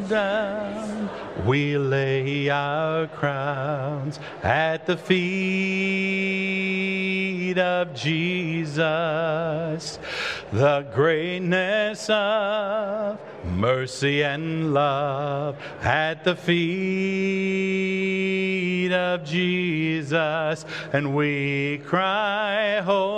down. We lay our crowns at the feet of Jesus. The greatness of mercy and love at the feet of Jesus. And we cry, Holy,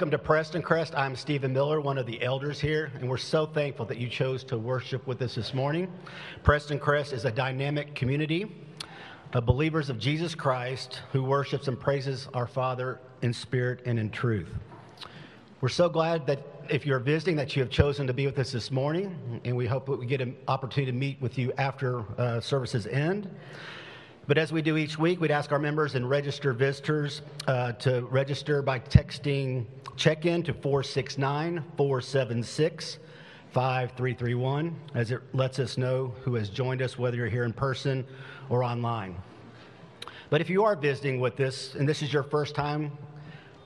Welcome to Preston Crest. I'm Stephen Miller, one of the elders here, and we're so thankful that you chose to worship with us this morning. Preston Crest is a dynamic community of believers of Jesus Christ who worships and praises our Father in spirit and in truth. We're so glad that if you're visiting that you have chosen to be with us this morning, and we hope that we get an opportunity to meet with you after uh, services end. But as we do each week, we'd ask our members and register visitors uh, to register by texting check in to 469 476 5331, as it lets us know who has joined us, whether you're here in person or online. But if you are visiting with us and this is your first time,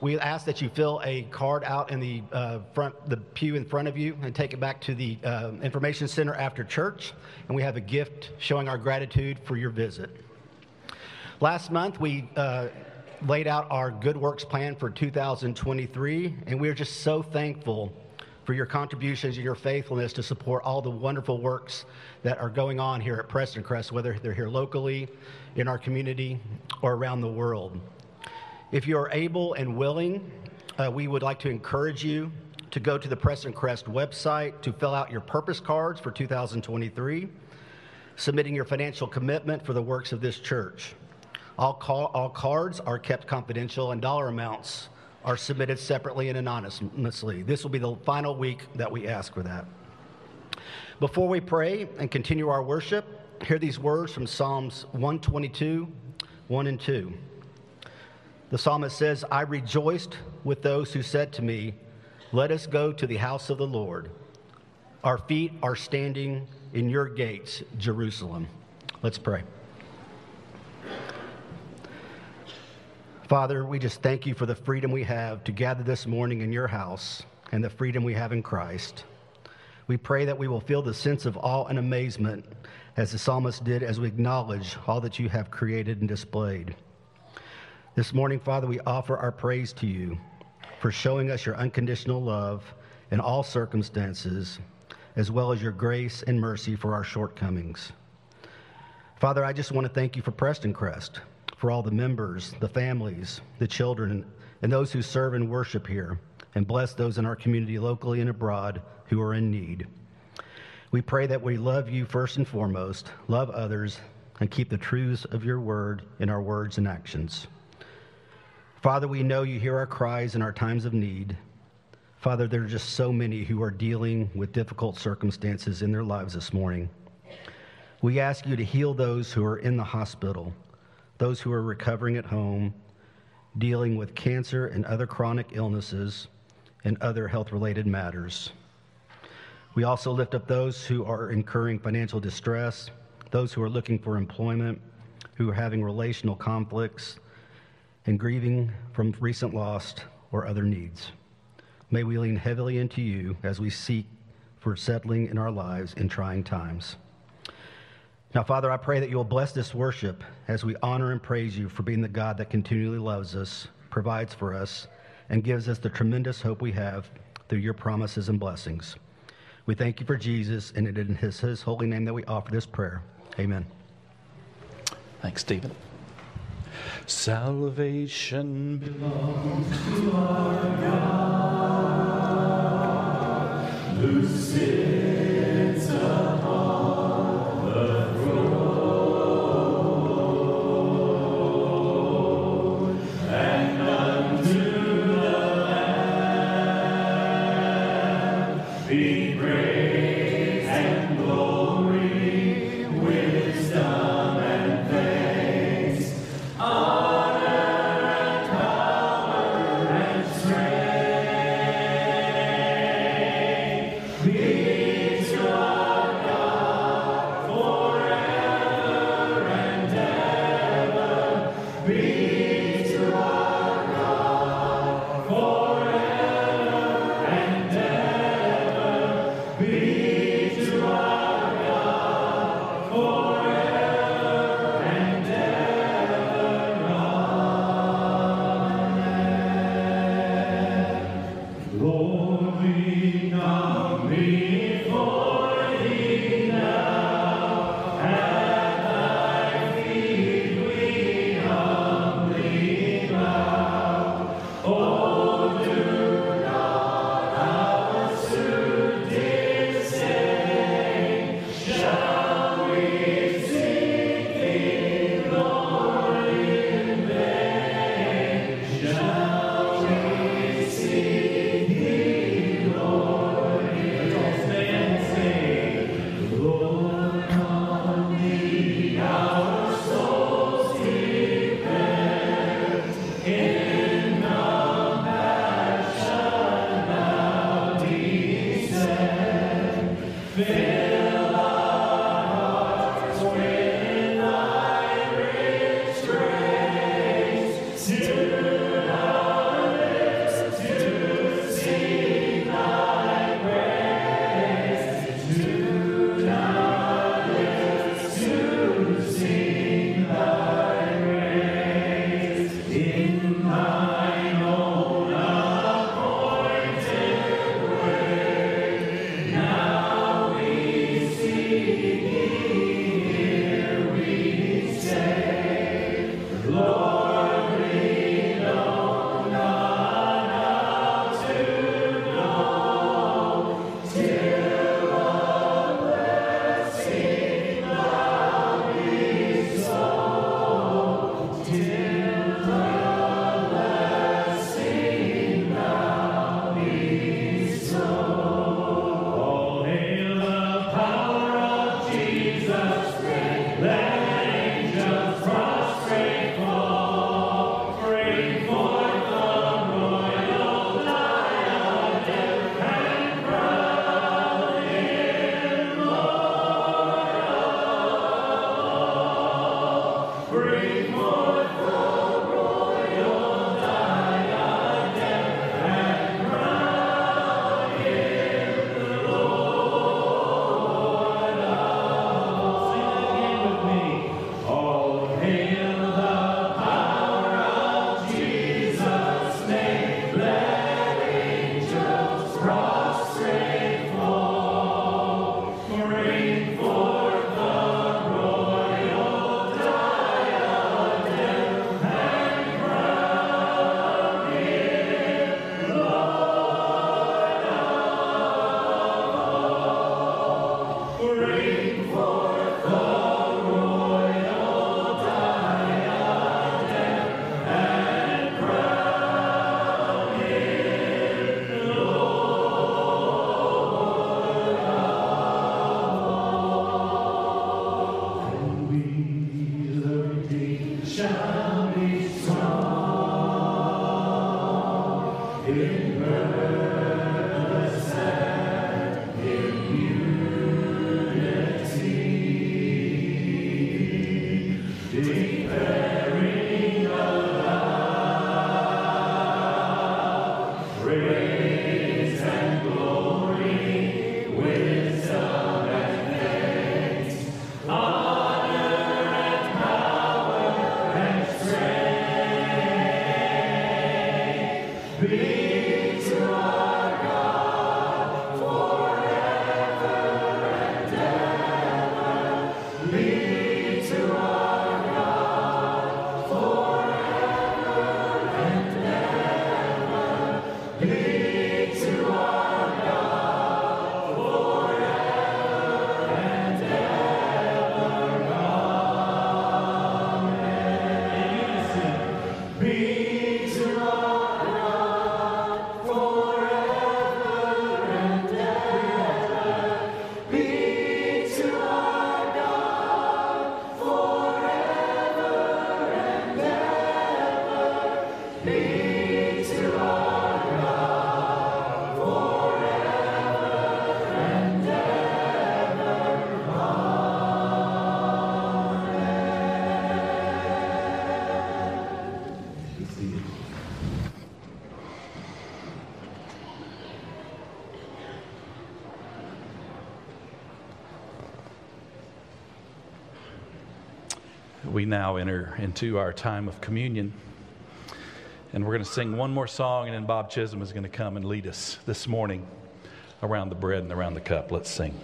we ask that you fill a card out in the uh, front, the pew in front of you, and take it back to the uh, information center after church. And we have a gift showing our gratitude for your visit. Last month, we uh, laid out our good works plan for 2023, and we are just so thankful for your contributions and your faithfulness to support all the wonderful works that are going on here at Preston Crest, whether they're here locally, in our community, or around the world. If you are able and willing, uh, we would like to encourage you to go to the Preston Crest website to fill out your purpose cards for 2023, submitting your financial commitment for the works of this church. All, call, all cards are kept confidential and dollar amounts are submitted separately and anonymously. This will be the final week that we ask for that. Before we pray and continue our worship, hear these words from Psalms 122, 1 and 2. The psalmist says, I rejoiced with those who said to me, Let us go to the house of the Lord. Our feet are standing in your gates, Jerusalem. Let's pray. Father, we just thank you for the freedom we have to gather this morning in your house and the freedom we have in Christ. We pray that we will feel the sense of awe and amazement as the psalmist did as we acknowledge all that you have created and displayed. This morning, Father, we offer our praise to you for showing us your unconditional love in all circumstances, as well as your grace and mercy for our shortcomings. Father, I just want to thank you for Preston Crest for all the members, the families, the children, and those who serve and worship here, and bless those in our community locally and abroad who are in need. We pray that we love you first and foremost, love others, and keep the truths of your word in our words and actions. Father, we know you hear our cries in our times of need. Father, there are just so many who are dealing with difficult circumstances in their lives this morning. We ask you to heal those who are in the hospital those who are recovering at home, dealing with cancer and other chronic illnesses, and other health related matters. We also lift up those who are incurring financial distress, those who are looking for employment, who are having relational conflicts, and grieving from recent loss or other needs. May we lean heavily into you as we seek for settling in our lives in trying times. Now, Father, I pray that you will bless this worship as we honor and praise you for being the God that continually loves us, provides for us, and gives us the tremendous hope we have through your promises and blessings. We thank you for Jesus, and it is his, his holy name that we offer this prayer. Amen. Thanks, Stephen. Salvation belongs to our God, who now enter into our time of communion. And we're going to sing one more song, and then Bob Chisholm is going to come and lead us this morning around the bread and around the cup. Let's sing.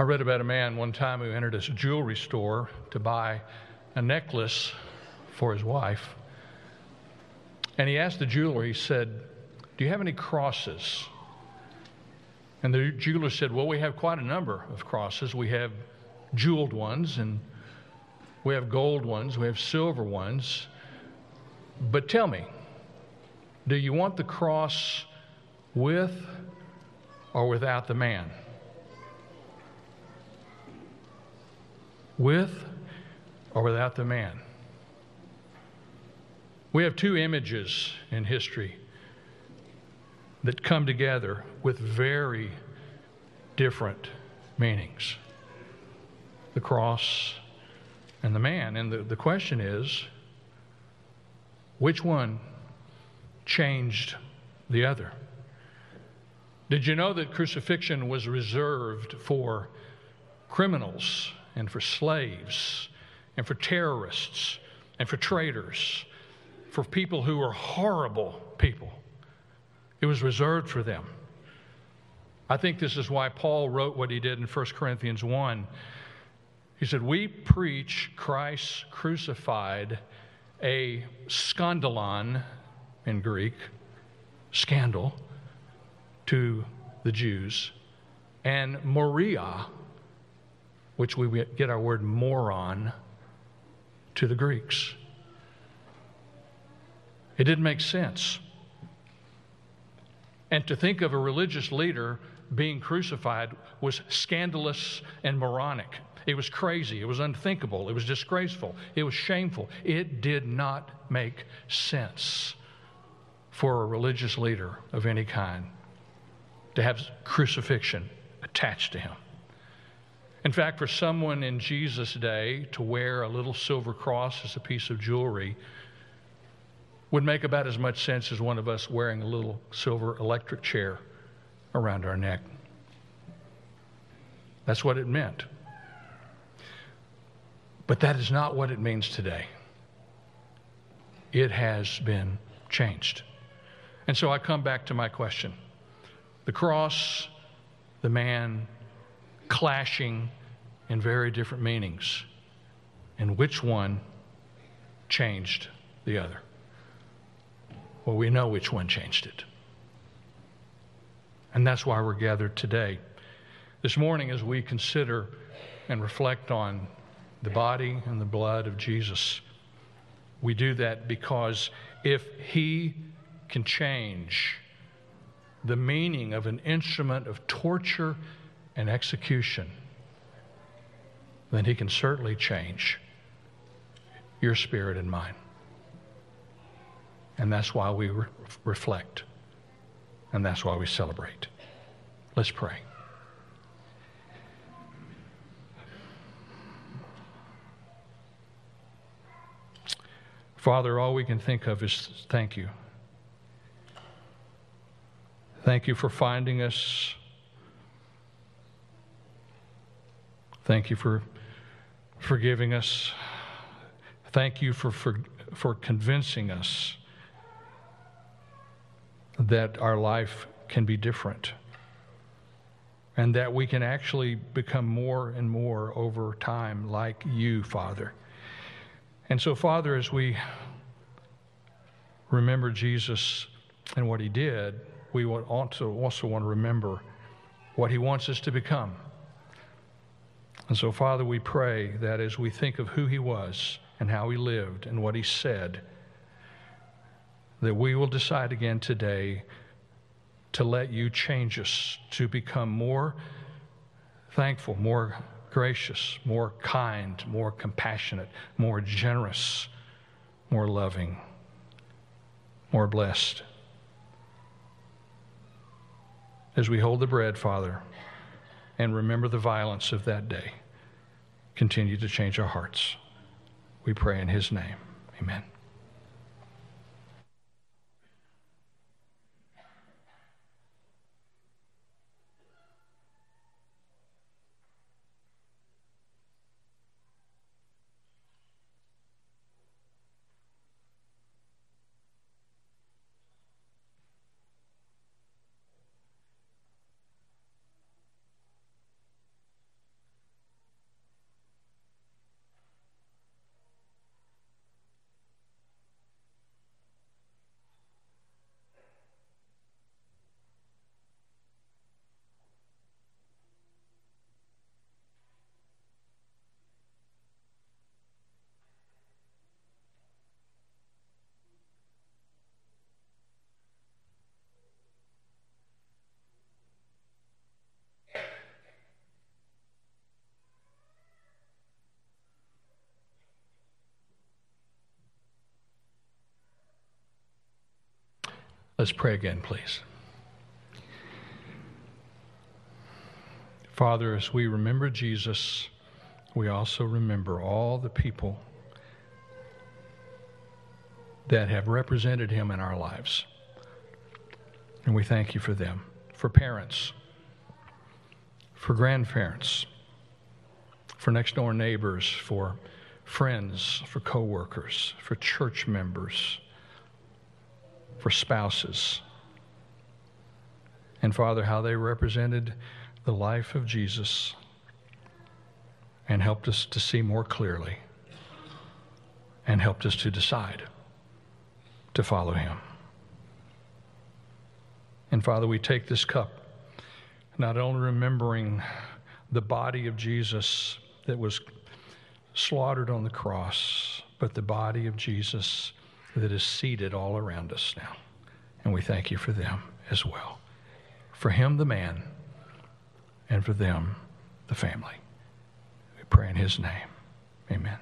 I read about a man one time who entered a jewelry store to buy a necklace for his wife. And he asked the jeweler, he said, Do you have any crosses? And the jeweler said, Well, we have quite a number of crosses. We have jeweled ones, and we have gold ones, we have silver ones. But tell me, do you want the cross with or without the man? With or without the man. We have two images in history that come together with very different meanings the cross and the man. And the, the question is which one changed the other? Did you know that crucifixion was reserved for criminals and for slaves and for terrorists and for traitors, for people who were horrible people. It was reserved for them. I think this is why Paul wrote what he did in 1 Corinthians 1. He said, We preach Christ crucified, a scandalon in Greek, scandal, to the Jews, and moria which we get our word moron, to the Greeks. It didn't make sense. And to think of a religious leader being crucified was scandalous and moronic. It was crazy. It was unthinkable. It was disgraceful. It was shameful. It did not make sense for a religious leader of any kind to have crucifixion attached to him. In fact, for someone in Jesus' day to wear a little silver cross as a piece of jewelry would make about as much sense as one of us wearing a little silver electric chair around our neck. That's what it meant. But that is not what it means today. It has been changed. And so I come back to my question the cross, the man, clashing in very different meanings. And which one changed the other? Well, we know which one changed it. And that's why we're gathered today. This morning, as we consider and reflect on the body and the blood of Jesus, we do that because if He can change the meaning of an instrument of torture and execution, then He can certainly change your spirit and mine. And that's why we re- reflect. And that's why we celebrate. Let's pray. Father, all we can think of is thank you. Thank you for finding us. Thank you for forgiving us. Thank you for, for, for convincing us that our life can be different and that we can actually become more and more over time like you, Father. And so, Father, as we remember Jesus and what he did, we also, also want to remember what he wants us to become. And so, Father, we pray that as we think of who he was and how he lived and what he said, that we will decide again today to let you change us to become more thankful, more gracious, more kind, more compassionate, more generous, more loving, more blessed. As we hold the bread, Father, and remember the violence of that day, continue to change our hearts. We pray in His name. Amen. Let's pray again, please. Father, as we remember Jesus, we also remember all the people that have represented him in our lives. And we thank you for them, for parents, for grandparents, for next door neighbors, for friends, for coworkers, for church members for spouses. And Father, how they represented the life of Jesus and helped us to see more clearly and helped us to decide to follow him. And Father, we take this cup, not only remembering the body of Jesus that was slaughtered on the cross, but the body of Jesus that is seated all around us now. And we thank you for them as well. For him, the man, and for them, the family. We pray in his name. Amen.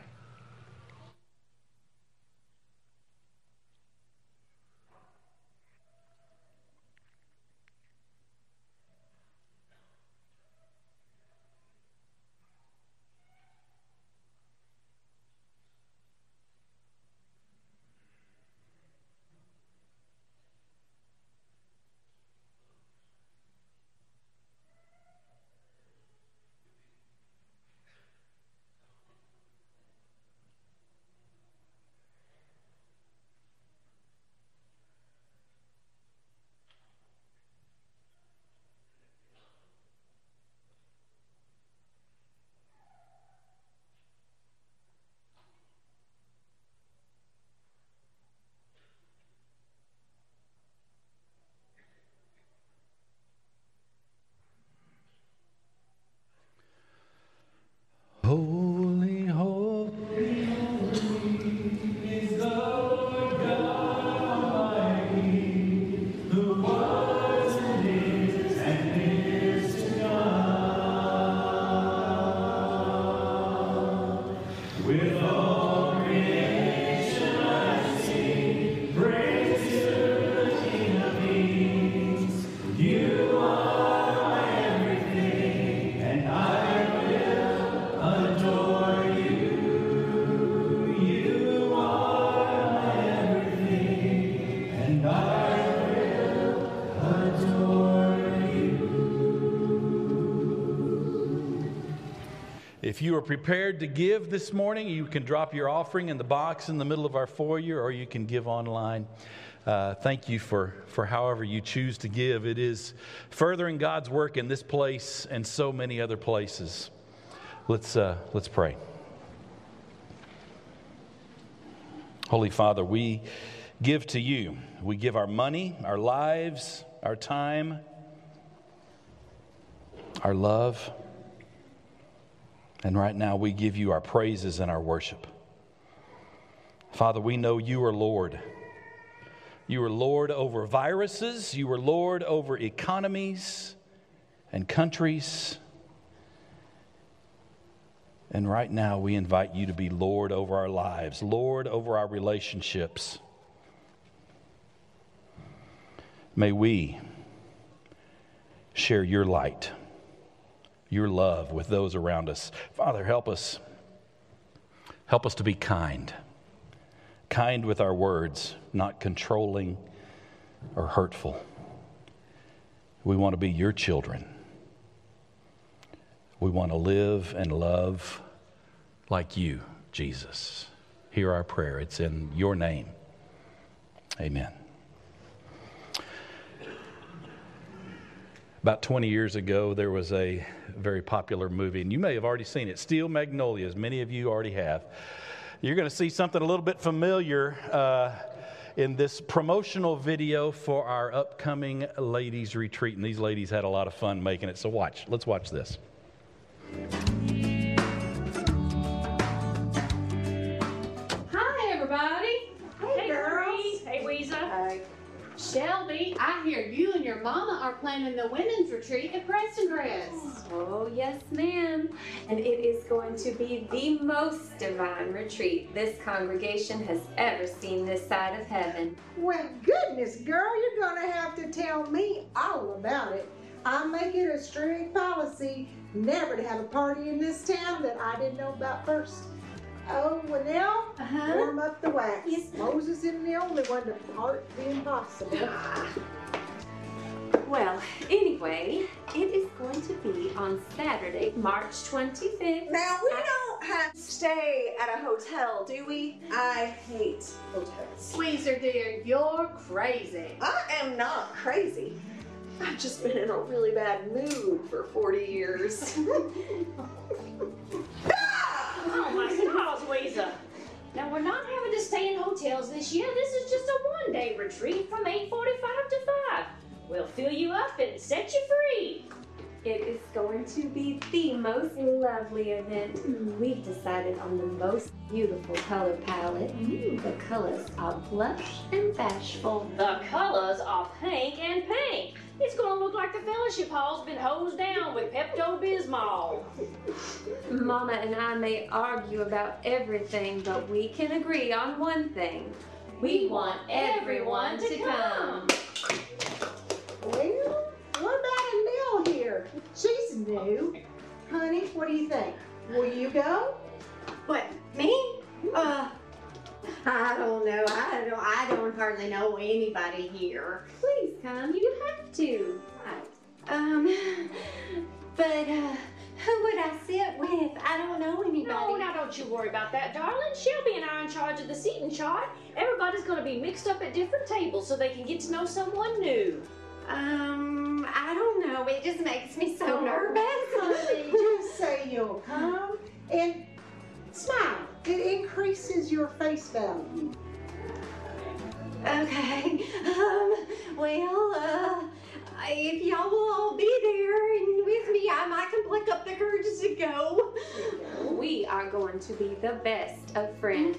If you are prepared to give this morning, you can drop your offering in the box in the middle of our foyer or you can give online. Uh, thank you for, for however you choose to give. It is furthering God's work in this place and so many other places. Let's, uh, let's pray. Holy Father, we give to you. We give our money, our lives, our time, our love. And right now, we give you our praises and our worship. Father, we know you are Lord. You are Lord over viruses, you are Lord over economies and countries. And right now, we invite you to be Lord over our lives, Lord over our relationships. May we share your light your love with those around us. Father, help us. Help us to be kind. Kind with our words, not controlling or hurtful. We want to be your children. We want to live and love like you, Jesus. Hear our prayer. It's in your name. Amen. About 20 years ago, there was a very popular movie, and you may have already seen it Steel Magnolias. Many of you already have. You're going to see something a little bit familiar uh, in this promotional video for our upcoming ladies' retreat. And these ladies had a lot of fun making it. So, watch. Let's watch this. Hi, everybody. Hey, girls. Marie. Hey, Ouiser. Hi. Shelby, I hear you and mama are planning the women's retreat at Preston Crest. Oh, yes, ma'am. And it is going to be the most divine retreat this congregation has ever seen this side of heaven. Well, goodness, girl, you're gonna have to tell me all about it. I make it a strict policy never to have a party in this town that I didn't know about first. Oh, well now, Uh-huh. warm up the wax. Yes. Moses isn't the only one to part the impossible. Well, anyway, it is going to be on Saturday, March 25th. Now, we don't have to stay at a hotel, do we? I hate hotels. Ouiser, dear, you're crazy. I am not crazy. I've just been in a really bad mood for 40 years. Oh my gosh, Ouiser. Now we're not having to stay in hotels this year. This is just a one-day retreat from 8:45 to 5. We'll fill you up and set you free. It is going to be the most lovely event. Mm, we've decided on the most beautiful color palette. Mm. The colors are blush and bashful. The colors are pink and pink. It's gonna look like the fellowship hall's been hosed down with Pepto Bismol. Mama and I may argue about everything, but we can agree on one thing. We want everyone to come. Well, what about Annelle here? She's new. Honey, what do you think? Will you go? What, me? Uh, I don't know. I don't, I don't hardly know anybody here. Please come, you have to. Um, but, uh, who would I sit with? I don't know anybody. No, now don't you worry about that, darling. Shelby and I are in charge of the seating chart. Everybody's gonna be mixed up at different tables so they can get to know someone new. Um, I don't know. It just makes me so nervous. Honey, just say you'll come and smile. It increases your face value. Okay. Um, well, uh, if y'all will all be there and with me, I might can pluck up the courage to go. We are going to be the best of friends.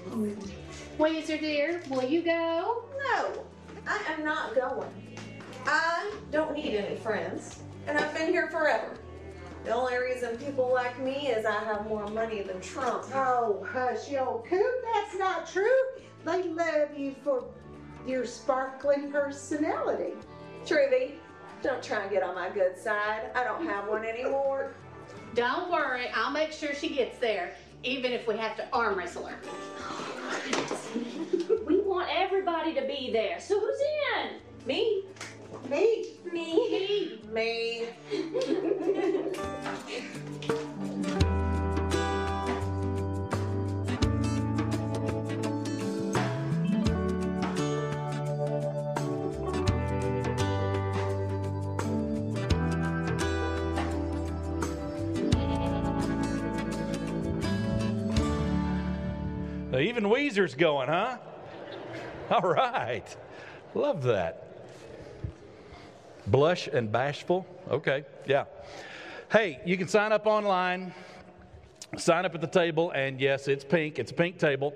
Ouiser dear, will you go? No, I am not going. I don't need any friends, and I've been here forever. The only reason people like me is I have more money than Trump. Oh, hush, you old coot. That's not true. They love you for your sparkling personality. Truvy, don't try and get on my good side. I don't have one anymore. Don't worry, I'll make sure she gets there, even if we have to arm wrestle her. We want everybody to be there. So who's in? Me? Me? Me? Me. Now, even Ouiser's going, huh? All right. Love that. Blush and bashful. Okay, yeah. Hey, you can sign up online, sign up at the table, and yes, it's pink. It's a pink table.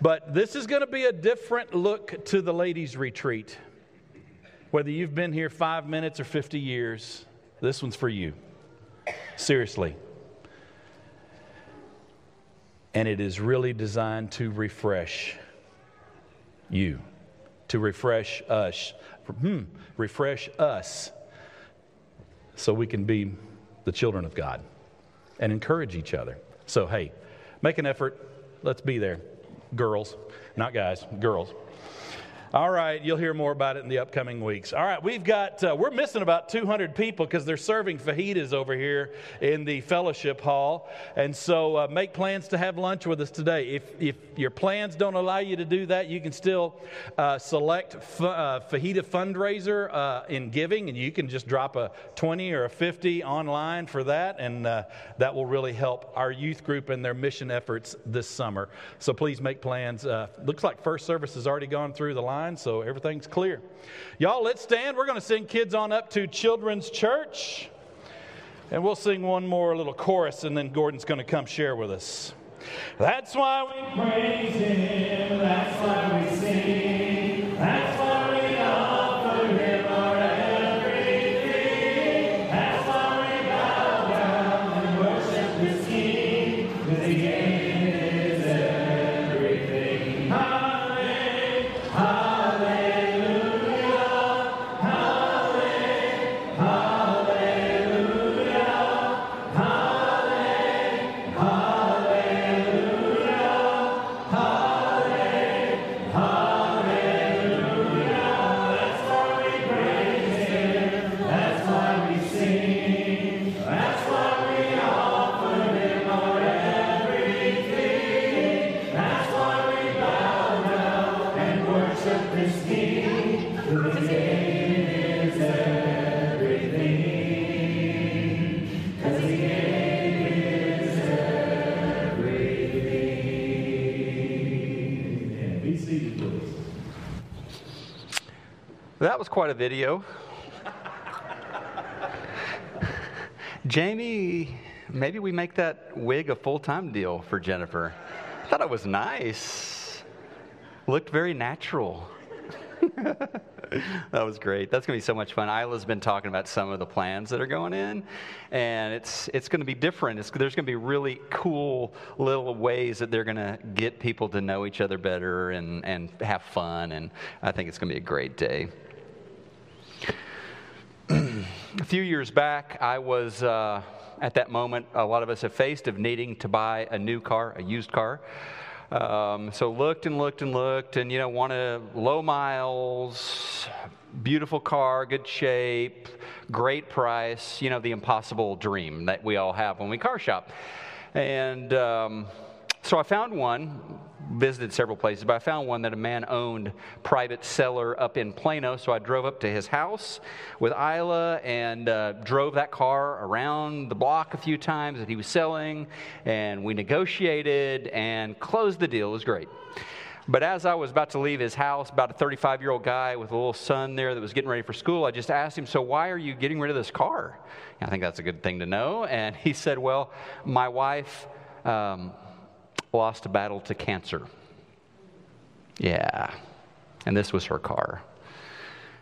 But this is going to be a different look to the ladies' retreat. Whether you've been here five minutes or 50 years, this one's for you. Seriously. And it is really designed to refresh you, to refresh us, hmm, refresh us so we can be the children of God and encourage each other. So, hey, make an effort. Let's be there. Girls, not guys, girls. All right, you'll hear more about it in the upcoming weeks. All right, we've got, uh, we're missing about 200 people because they're serving fajitas over here in the fellowship hall. And so uh, make plans to have lunch with us today. If, if your plans don't allow you to do that, you can still uh, select uh, fajita fundraiser uh, in giving, and you can just drop a 20 or a 50 online for that, and uh, that will really help our youth group and their mission efforts this summer. So please make plans. looks like first service has already gone through the line so everything's clear. Y'all, let's stand. We're going to sing kids on up to Children's Church. And we'll sing one more little chorus, and then Gordon's going to come share with us. That's why we praise Him, that's why we sing, that's why quite a video. Jamie, maybe we make that wig a full time deal for Jennifer. I thought it was nice. Looked very natural. that was great. That's going to be so much fun. Isla's been talking about some of the plans that are going in, and it's it's going to be different. It's, there's going to be really cool little ways that they're going to get people to know each other better and and have fun. And I think it's going to be a great day. A few years back, I was. Uh, at that moment, a lot of us have faced of needing to buy a new car, a used car. Um, so looked and looked and looked, and you know, wanted low miles, beautiful car, good shape, great price. You know, the impossible dream that we all have when we car shop. And um, so I found one visited several places, but I found one that a man owned private seller up in Plano. So I drove up to his house with Isla and uh, drove that car around the block a few times that he was selling, and we negotiated and closed the deal. It was great. But as I was about to leave his house, about a 35 year old guy with a little son there that was getting ready for school, I just asked him, So, why are you getting rid of this car? I think that's a good thing to know. And he said, Well, my wife. Um, lost a battle to cancer. Yeah. And this was her car.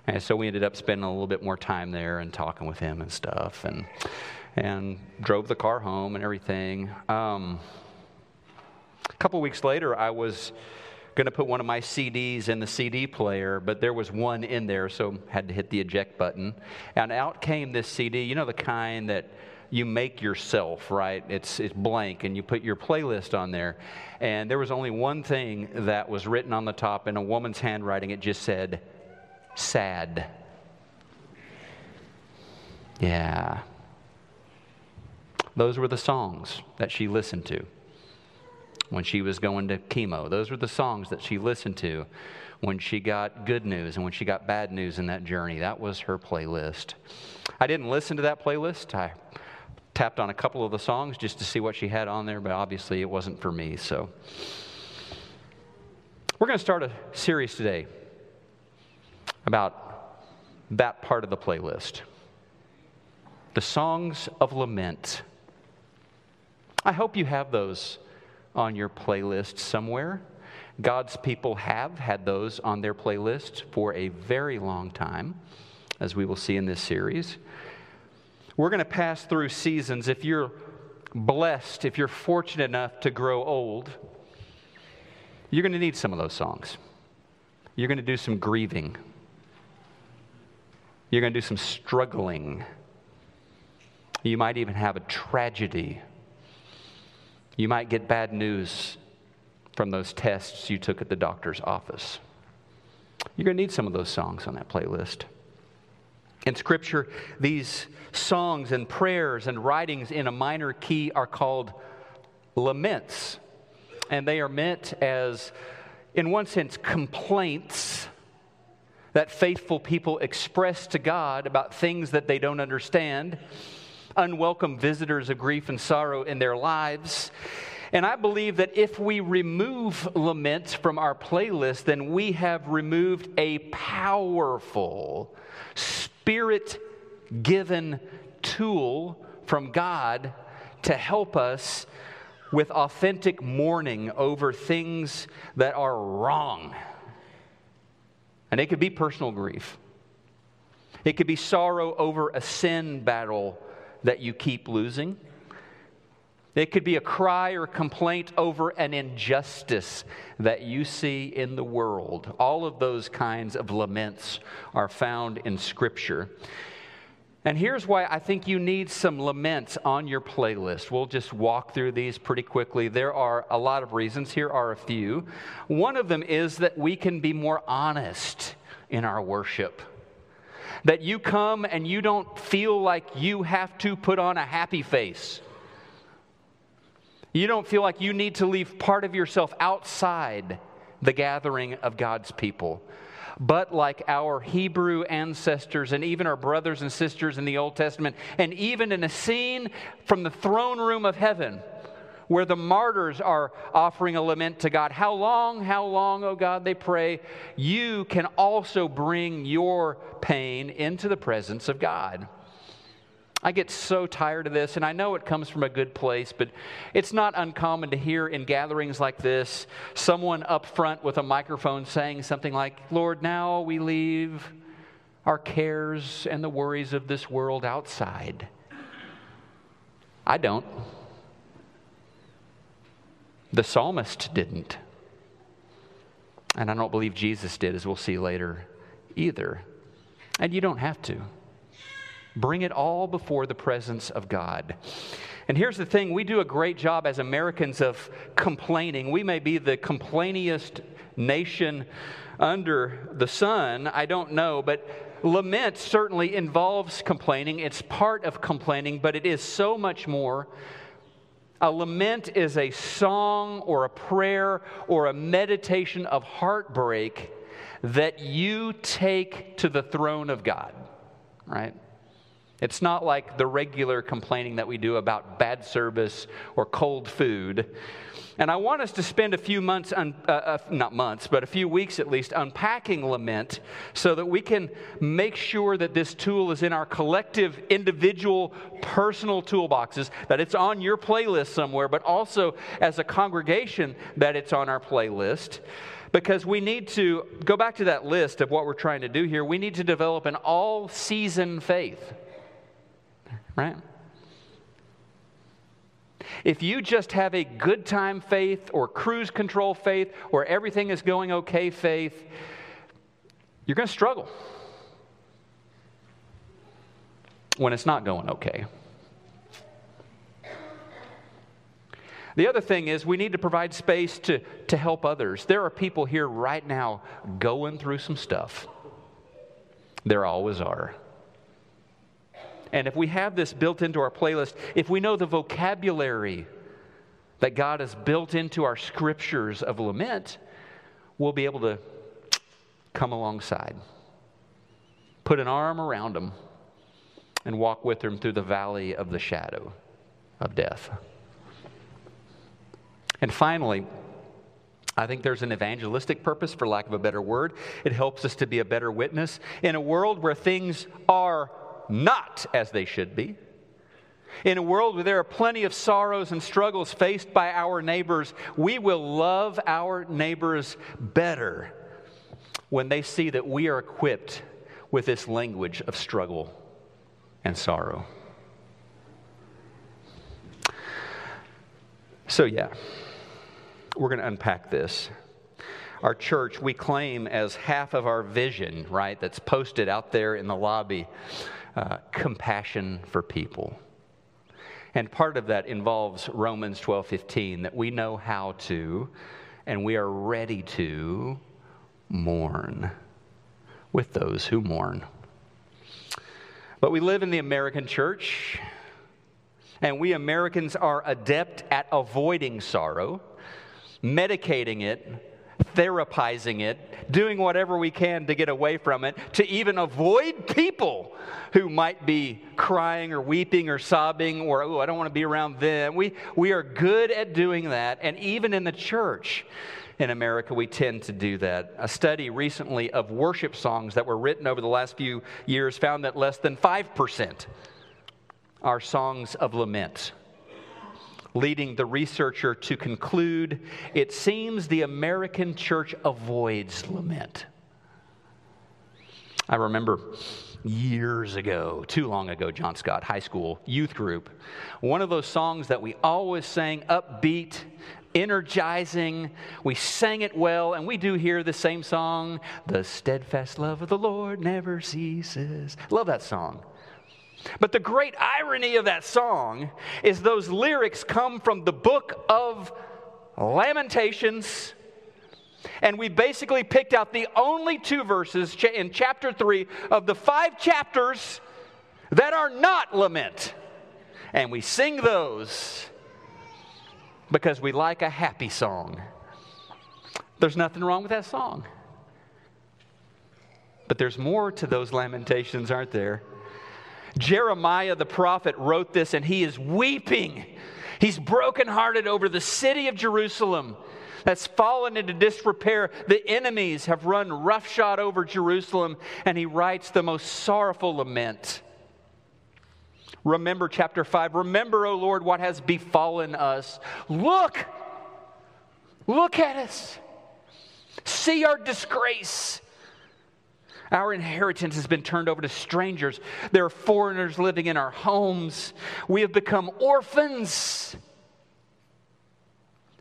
And so we ended up spending a little bit more time there and talking with him and stuff and and drove the car home and everything. Um, a couple weeks later, I was going to put one of my CDs in the CD player, but there was one in there, so had to hit the eject button. And out came this CD, you know, the kind that you make yourself, right? It's, it's blank, and you put your playlist on there. And there was only one thing that was written on the top in a woman's handwriting. It just said, sad. Yeah. Those were the songs that she listened to when she was going to chemo. Those were the songs that she listened to when she got good news and when she got bad news in that journey. That was her playlist. I didn't listen to that playlist. I tapped on a couple of the songs just to see what she had on there, but obviously it wasn't for me. So we're going to start a series today about that part of the playlist the songs of lament. I hope you have those on your playlist somewhere. God's people have had those on their playlist for a very long time, as we will see in this series. We're going to pass through seasons. If you're blessed, if you're fortunate enough to grow old, you're going to need some of those songs. You're going to do some grieving. You're going to do some struggling. You might even have a tragedy. You might get bad news from those tests you took at the doctor's office. You're going to need some of those songs on that playlist. In Scripture, these songs and prayers and writings in a minor key are called laments. And they are meant as, in one sense, complaints that faithful people express to God about things that they don't understand, unwelcome visitors of grief and sorrow in their lives. And I believe that if we remove laments from our playlist, then we have removed a powerful, spirit given tool from God to help us with authentic mourning over things that are wrong. And it could be personal grief, it could be sorrow over a sin battle that you keep losing. It could be a cry or complaint over an injustice that you see in the world. All of those kinds of laments are found in Scripture. And here's why I think you need some laments on your playlist. We'll just walk through these pretty quickly. There are a lot of reasons. Here are a few. One of them is that we can be more honest in our worship. That you come and you don't feel like you have to put on a happy face. You don't feel like you need to leave part of yourself outside the gathering of God's people. But like our Hebrew ancestors and even our brothers and sisters in the Old Testament, and even in a scene from the throne room of heaven, where the martyrs are offering a lament to God. How long, how long, oh God, they pray. You can also bring your pain into the presence of God. I get so tired of this, and I know it comes from a good place, but it's not uncommon to hear in gatherings like this someone up front with a microphone saying something like, Lord, now we leave our cares and the worries of this world outside. I don't. The psalmist didn't. And I don't believe Jesus did, as we'll see later either. And you don't have to. Bring it all before the presence of God. And here's the thing we do a great job as Americans of complaining. We may be the complainiest nation under the sun, I don't know, but lament certainly involves complaining. It's part of complaining, but it is so much more. A lament is a song or a prayer or a meditation of heartbreak that you take to the throne of God, right? It's not like the regular complaining that we do about bad service or cold food. And I want us to spend a few months, un, uh, uh, not months, but a few weeks at least, unpacking lament so that we can make sure that this tool is in our collective, individual, personal toolboxes, that it's on your playlist somewhere, but also as a congregation that it's on our playlist because we need to go back to that list of what we're trying to do here. We need to develop an all season faith right? If you just have a good time faith or cruise control faith or everything is going okay faith, you're going to struggle when it's not going okay. The other thing is, we need to provide space to, to help others. There are people here right now going through some stuff. There always are. And if we have this built into our playlist, if we know the vocabulary that God has built into our scriptures of lament, we'll be able to come alongside, put an arm around them, and walk with them through the valley of the shadow of death. And finally, I think there's an evangelistic purpose, for lack of a better word. It helps us to be a better witness. In a world where things are not as they should be. In a world where there are plenty of sorrows and struggles faced by our neighbors, we will love our neighbors better when they see that we are equipped with this language of struggle and sorrow. So, yeah, we're going to unpack this. Our church, we claim as half of our vision, right, that's posted out there in the lobby uh, compassion for people. And part of that involves Romans 12 15, that we know how to and we are ready to mourn with those who mourn. But we live in the American church, and we Americans are adept at avoiding sorrow, medicating it, therapizing it, doing whatever we can to get away from it, to even avoid people who might be crying or weeping or sobbing or, oh, I don't want to be around them. We, we are good at doing that. And even in the church, in America, we tend to do that. A study recently of worship songs that were written over the last few years found that less than 5% are songs of lament leading the researcher to conclude it seems the American church avoids lament. I remember years ago, too long ago, John Scott High School youth group, one of those songs that we always sang upbeat, energizing. We sang it well, and we do hear the same song, The Steadfast Love of the Lord Never Ceases. Love that song. But the great irony of that song is those lyrics come from the book of Lamentations. And we basically picked out the only two verses in chapter 3 of the five chapters that are not lament. And we sing those because we like a happy song. There's nothing wrong with that song. But there's more to those lamentations, aren't there? Jeremiah the prophet wrote this, and he is weeping. He's brokenhearted over the city of Jerusalem that's fallen into disrepair. The enemies have run roughshod over Jerusalem, and he writes the most sorrowful lament. Remember chapter 5. Remember, O Lord, what has befallen us. Look, look at us. See our disgrace. Our inheritance has been turned over to strangers. There are foreigners living in our homes. We have become orphans,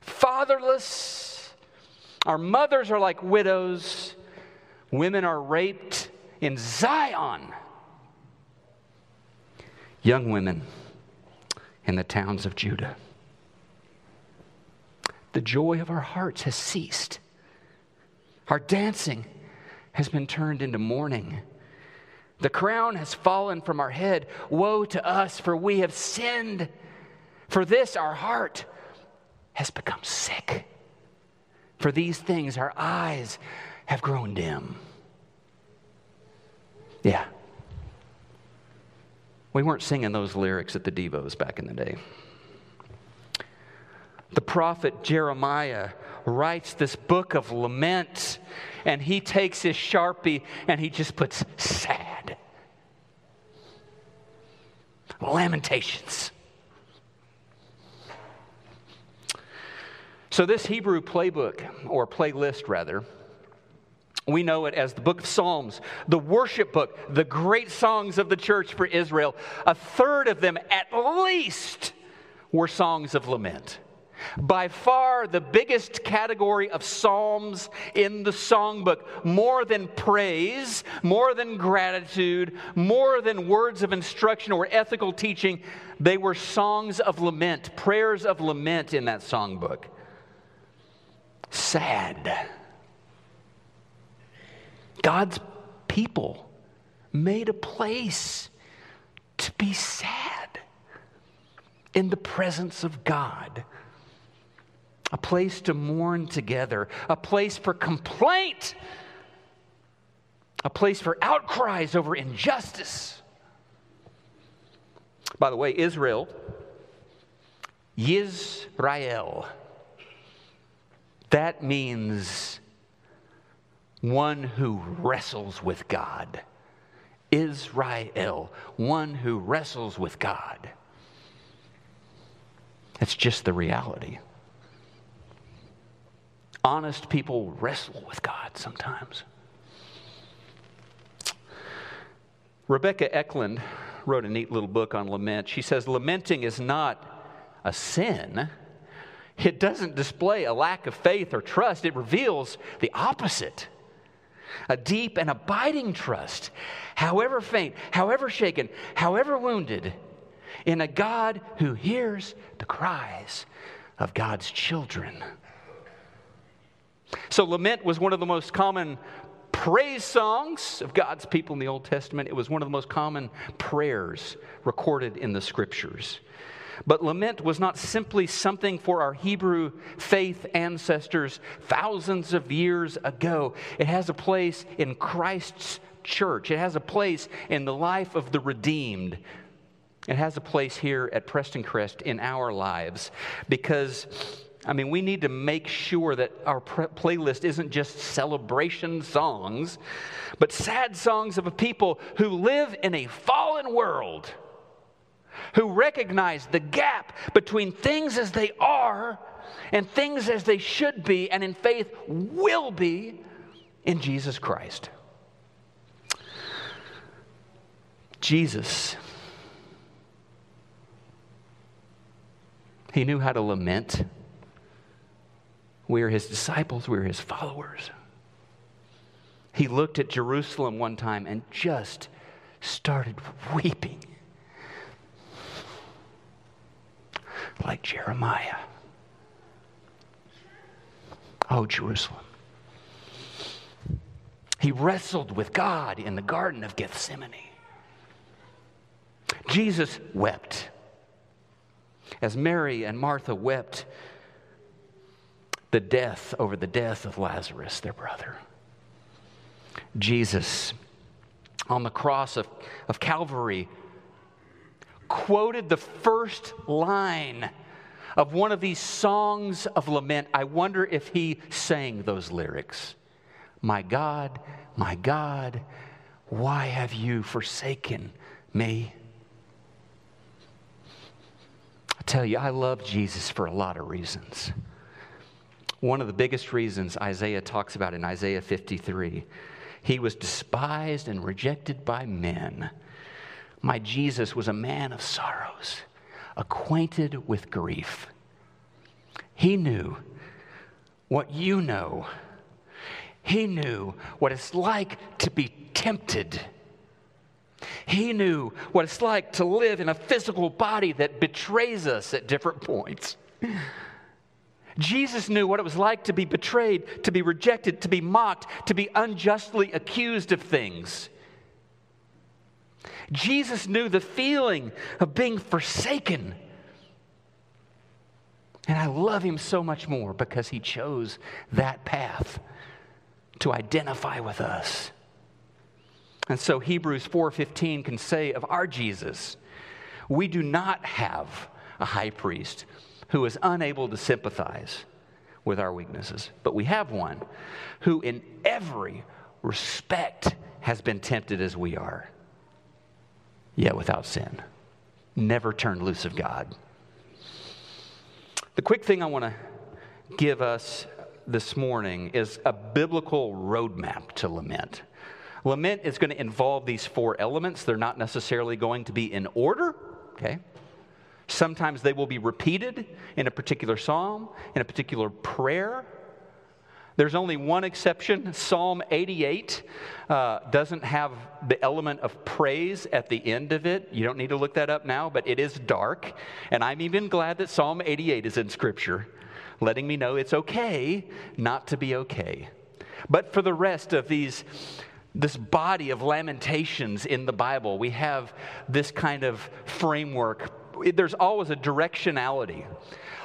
fatherless. Our mothers are like widows. Women are raped in Zion. Young women in the towns of Judah. The joy of our hearts has ceased. Our dancing has been turned into mourning. The crown has fallen from our head. Woe to us, for we have sinned. For this our heart has become sick. For these things our eyes have grown dim. Yeah. We weren't singing those lyrics at the Devos back in the day. The prophet Jeremiah writes this book of lament, and he takes his sharpie and he just puts sad. Lamentations. So, this Hebrew playbook, or playlist rather, we know it as the book of Psalms, the worship book, the great songs of the church for Israel. A third of them, at least, were songs of lament. By far the biggest category of psalms in the songbook, more than praise, more than gratitude, more than words of instruction or ethical teaching, they were songs of lament, prayers of lament in that songbook. Sad. God's people made a place to be sad in the presence of God a place to mourn together, a place for complaint, a place for outcries over injustice. By the way, Israel, Yisrael, that means one who wrestles with God. Israel, one who wrestles with God. That's just the reality. Honest people wrestle with God sometimes. Rebekah Eklund wrote a neat little book on lament. She says, Lamenting is not a sin. It doesn't display a lack of faith or trust. It reveals the opposite a deep and abiding trust, however faint, however shaken, however wounded, in a God who hears the cries of God's children. So, lament was one of the most common praise songs of God's people in the Old Testament. It was one of the most common prayers recorded in the scriptures. But lament was not simply something for our Hebrew faith ancestors thousands of years ago. It has a place in Christ's church, it has a place in the life of the redeemed. It has a place here at Preston Crest in our lives because I mean, we need to make sure that our playlist isn't just celebration songs, but sad songs of a people who live in a fallen world, who recognize the gap between things as they are and things as they should be, and in faith will be in Jesus Christ. Jesus, he knew how to lament. We are his disciples, we are his followers. He looked at Jerusalem one time and just started weeping like Jeremiah. Oh, Jerusalem. He wrestled with God in the Garden of Gethsemane. Jesus wept. As Mary and Martha wept the death over the death of Lazarus, their brother. Jesus, on the cross of, of Calvary, quoted the first line of one of these songs of lament. I wonder if he sang those lyrics My God, my God, why have you forsaken me? I tell you, I love Jesus for a lot of reasons. One of the biggest reasons Isaiah talks about in Isaiah 53 he was despised and rejected by men. My Jesus was a man of sorrows, acquainted with grief. He knew what you know. He knew what it's like to be tempted. He knew what it's like to live in a physical body that betrays us at different points. Jesus knew what it was like to be betrayed, to be rejected, to be mocked, to be unjustly accused of things. Jesus knew the feeling of being forsaken. And I love him so much more because he chose that path to identify with us. And so Hebrews 4:15 can say of our Jesus, we do not have a high priest who is unable to sympathize with our weaknesses, but we have one who in every respect has been tempted as we are, yet without sin. Never turned loose of God. The quick thing I want to give us this morning is a biblical roadmap to lament. Lament is going to involve these four elements. They're not necessarily going to be in order, okay? Sometimes they will be repeated in a particular psalm, in a particular prayer. There's only one exception. Psalm 88 uh, doesn't have the element of praise at the end of it. You don't need to look that up now, but it is dark. And I'm even glad that Psalm 88 is in Scripture, letting me know it's okay not to be okay. But for the rest of these, this body of lamentations in the Bible, we have this kind of framework there's always a directionality.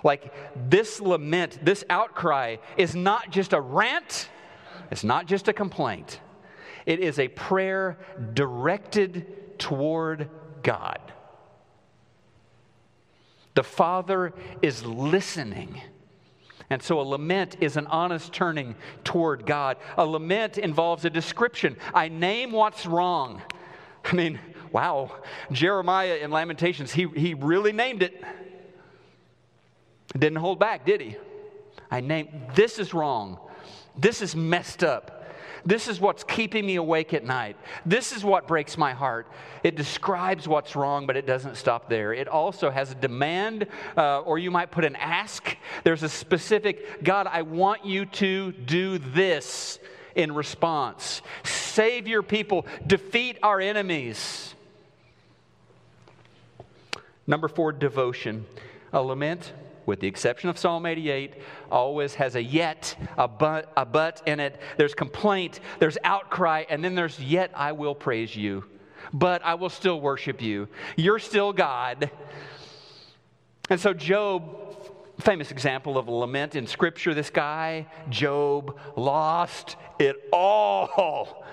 Like this lament, this outcry is not just a rant, it's not just a complaint. It is a prayer directed toward God. The Father is listening. And so a lament is an honest turning toward God. A lament involves a description. I name what's wrong. I mean, wow, Jeremiah in Lamentations, he, he really named it. Didn't hold back, did he? I named, this is wrong. This is messed up. This is what's keeping me awake at night. This is what breaks my heart. It describes what's wrong, but it doesn't stop there. It also has a demand, uh, or you might put an ask. There's a specific God, I want you to do this in response. Save your people, defeat our enemies. Number four, devotion. A lament, with the exception of Psalm 88, always has a yet, a but, a but in it. There's complaint, there's outcry, and then there's yet I will praise you, but I will still worship you. You're still God. And so, Job, famous example of a lament in Scripture, this guy, Job, lost it all.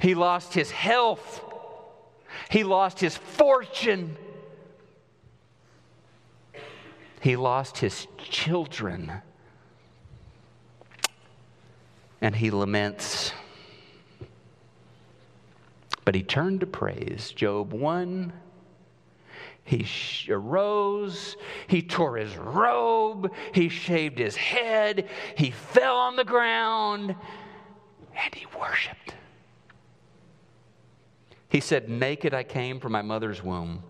He lost his health, he lost his fortune. He lost his children. And he laments. But he turned to praise. Job 1. He arose, he tore his robe, he shaved his head, he fell on the ground, and he worshiped. He said, Naked I came from my mother's womb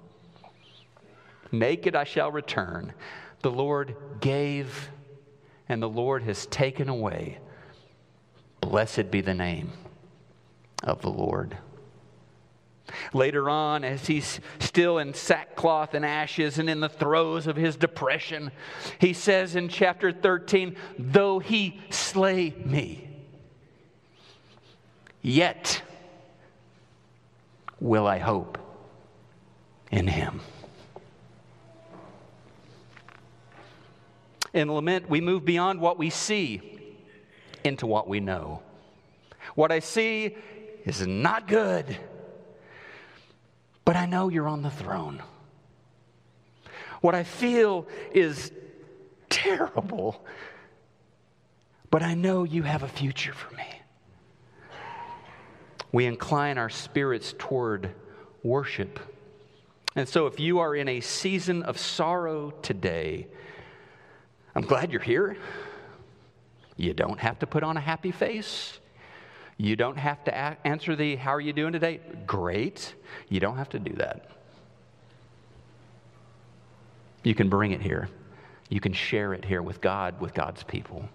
Naked I shall return. The Lord gave, and the Lord has taken away. Blessed be the name of the Lord. Later on, as he's still in sackcloth and ashes and in the throes of his depression, he says in chapter 13, Though he slay me, yet will I hope in him. In lament, we move beyond what we see into what we know. What I see is not good, but I know you're on the throne. What I feel is terrible, but I know you have a future for me. We incline our spirits toward worship And so, if you are in a season of sorrow today, I'm glad you're here. You don't have to put on a happy face. You don't have to a- answer the, How are you doing today? Great. You don't have to do that. You can bring it here. You can share it here with God, with God's people.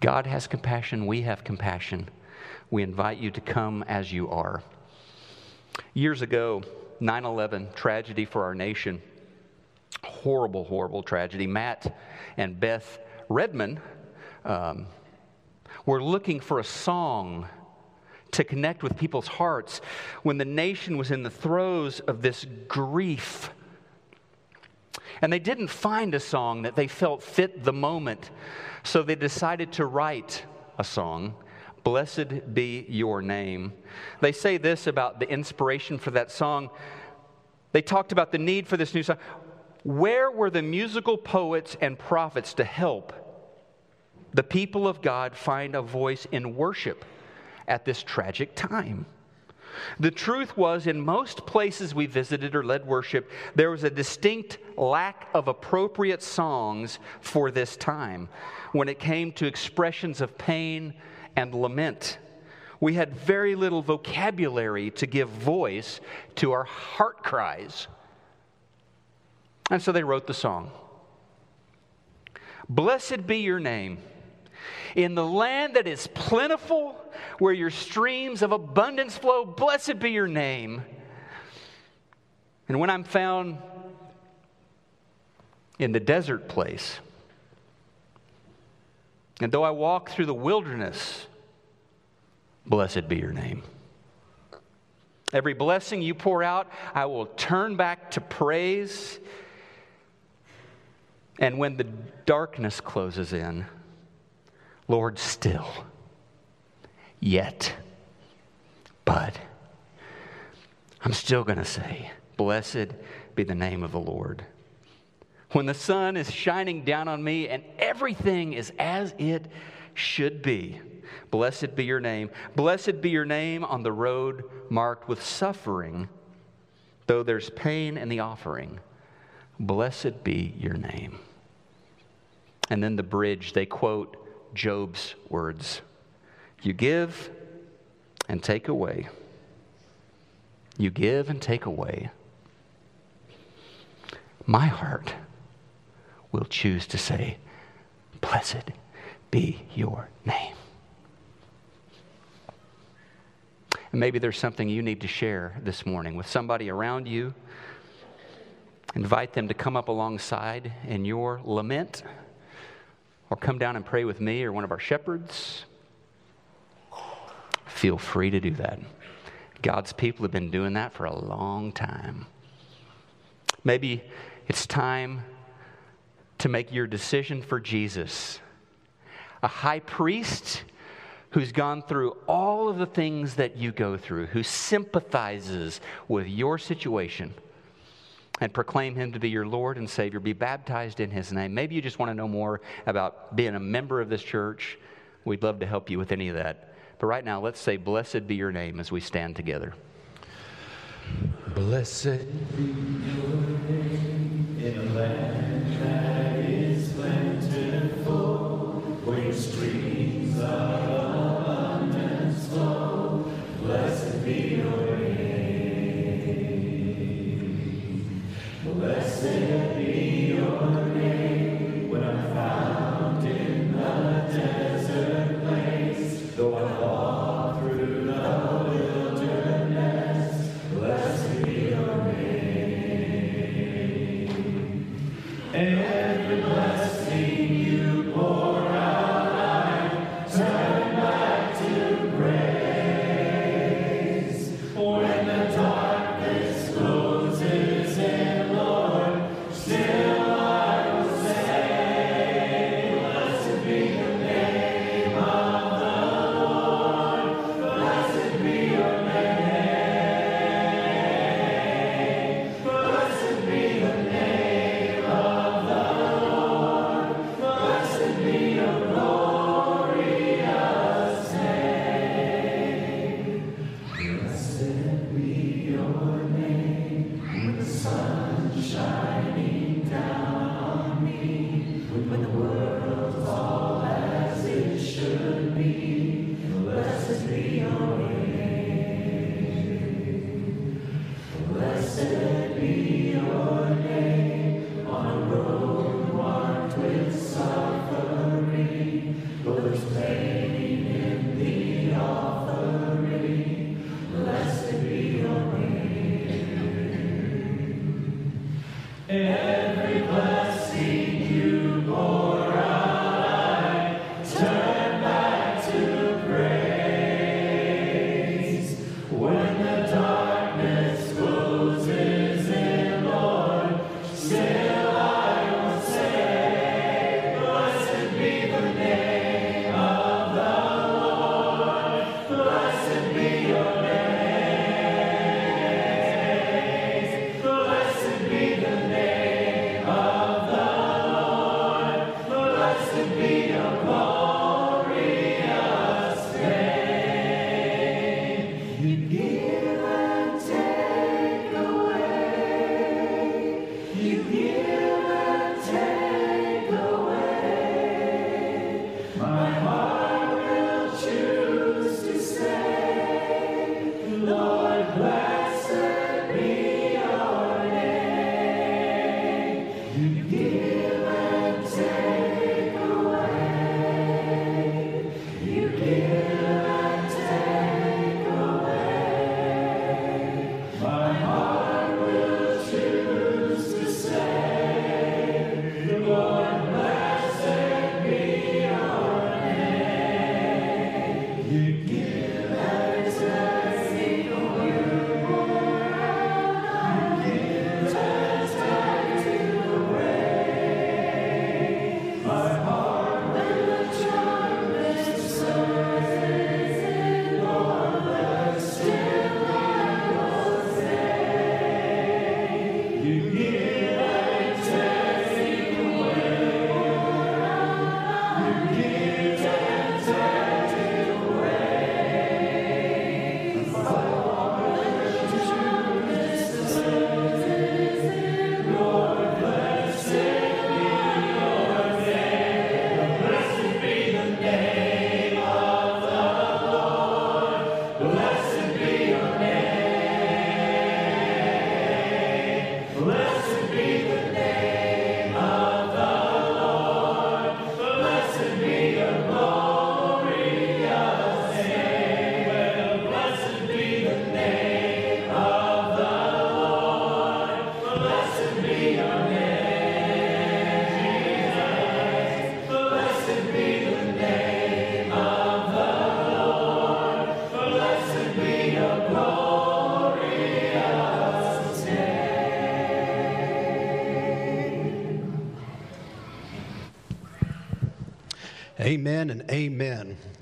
God has compassion. We have compassion. We invite you to come as you are. Years ago, 9 11, tragedy for our nation. Horrible, horrible tragedy. Matt and Beth Redman um, were looking for a song to connect with people's hearts when the nation was in the throes of this grief. And they didn't find a song that they felt fit the moment, so they decided to write a song. Blessed be your name. They say this about the inspiration for that song. They talked about the need for this new song. Where were the musical poets and prophets to help the people of God find a voice in worship at this tragic time? The truth was, in most places we visited or led worship, there was a distinct lack of appropriate songs for this time when it came to expressions of pain and lament. We had very little vocabulary to give voice to our heart cries. And so they wrote the song Blessed be your name. In the land that is plentiful, where your streams of abundance flow, blessed be your name. And when I'm found in the desert place, and though I walk through the wilderness, blessed be your name. Every blessing you pour out, I will turn back to praise. And when the darkness closes in, Lord, still, yet, but, I'm still going to say, Blessed be the name of the Lord. When the sun is shining down on me and everything is as it should be, blessed be your name. Blessed be your name on the road marked with suffering, though there's pain in the offering. Blessed be your name. And then the bridge, they quote Job's words You give and take away. You give and take away. My heart will choose to say, Blessed be your name. And maybe there's something you need to share this morning with somebody around you. Invite them to come up alongside in your lament, or come down and pray with me or one of our shepherds. Feel free to do that. God's people have been doing that for a long time. Maybe it's time to make your decision for Jesus. A high priest who's gone through all of the things that you go through, who sympathizes with your situation, and proclaim him to be your Lord and Savior. Be baptized in his name. Maybe you just want to know more about being a member of this church. We'd love to help you with any of that. But right now, let's say, Blessed be your name as we stand together. Blessed be your name in a land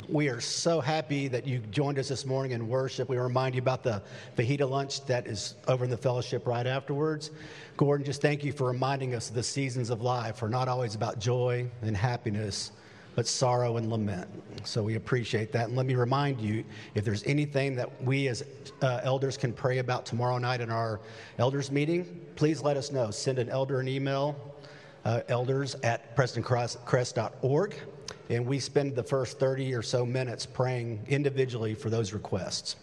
We are so happy that you joined us this morning in worship. We remind you about the fajita lunch that is over in the fellowship right afterwards. Gordon, just thank you for reminding us the seasons of life are not always about joy and happiness, but sorrow and lament. So we appreciate that. And let me remind you if there's anything that we as uh, elders can pray about tomorrow night in our elders meeting, please let us know. Send an elder an email, uh, elders at prestoncrest.org. And we spend the first 30 or so minutes praying individually for those requests.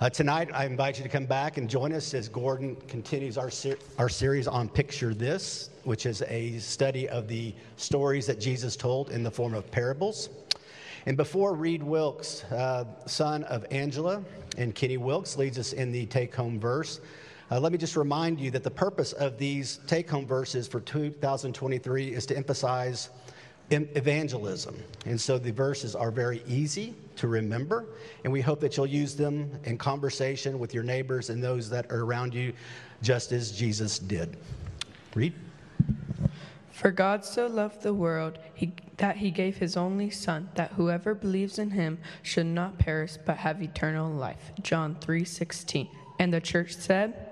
Uh, tonight, I invite you to come back and join us as Gordon continues our, ser- our series on Picture This, which is a study of the stories that Jesus told in the form of parables. And before Reed Wilkes, uh, son of Angela and Kenny Wilkes, leads us in the take home verse, uh, let me just remind you that the purpose of these take home verses for 2023 is to emphasize evangelism. And so the verses are very easy to remember, and we hope that you'll use them in conversation with your neighbors and those that are around you, just as Jesus did. Read. For God so loved the world he, that he gave his only Son, that whoever believes in him should not perish but have eternal life. John 3:16. And the church said,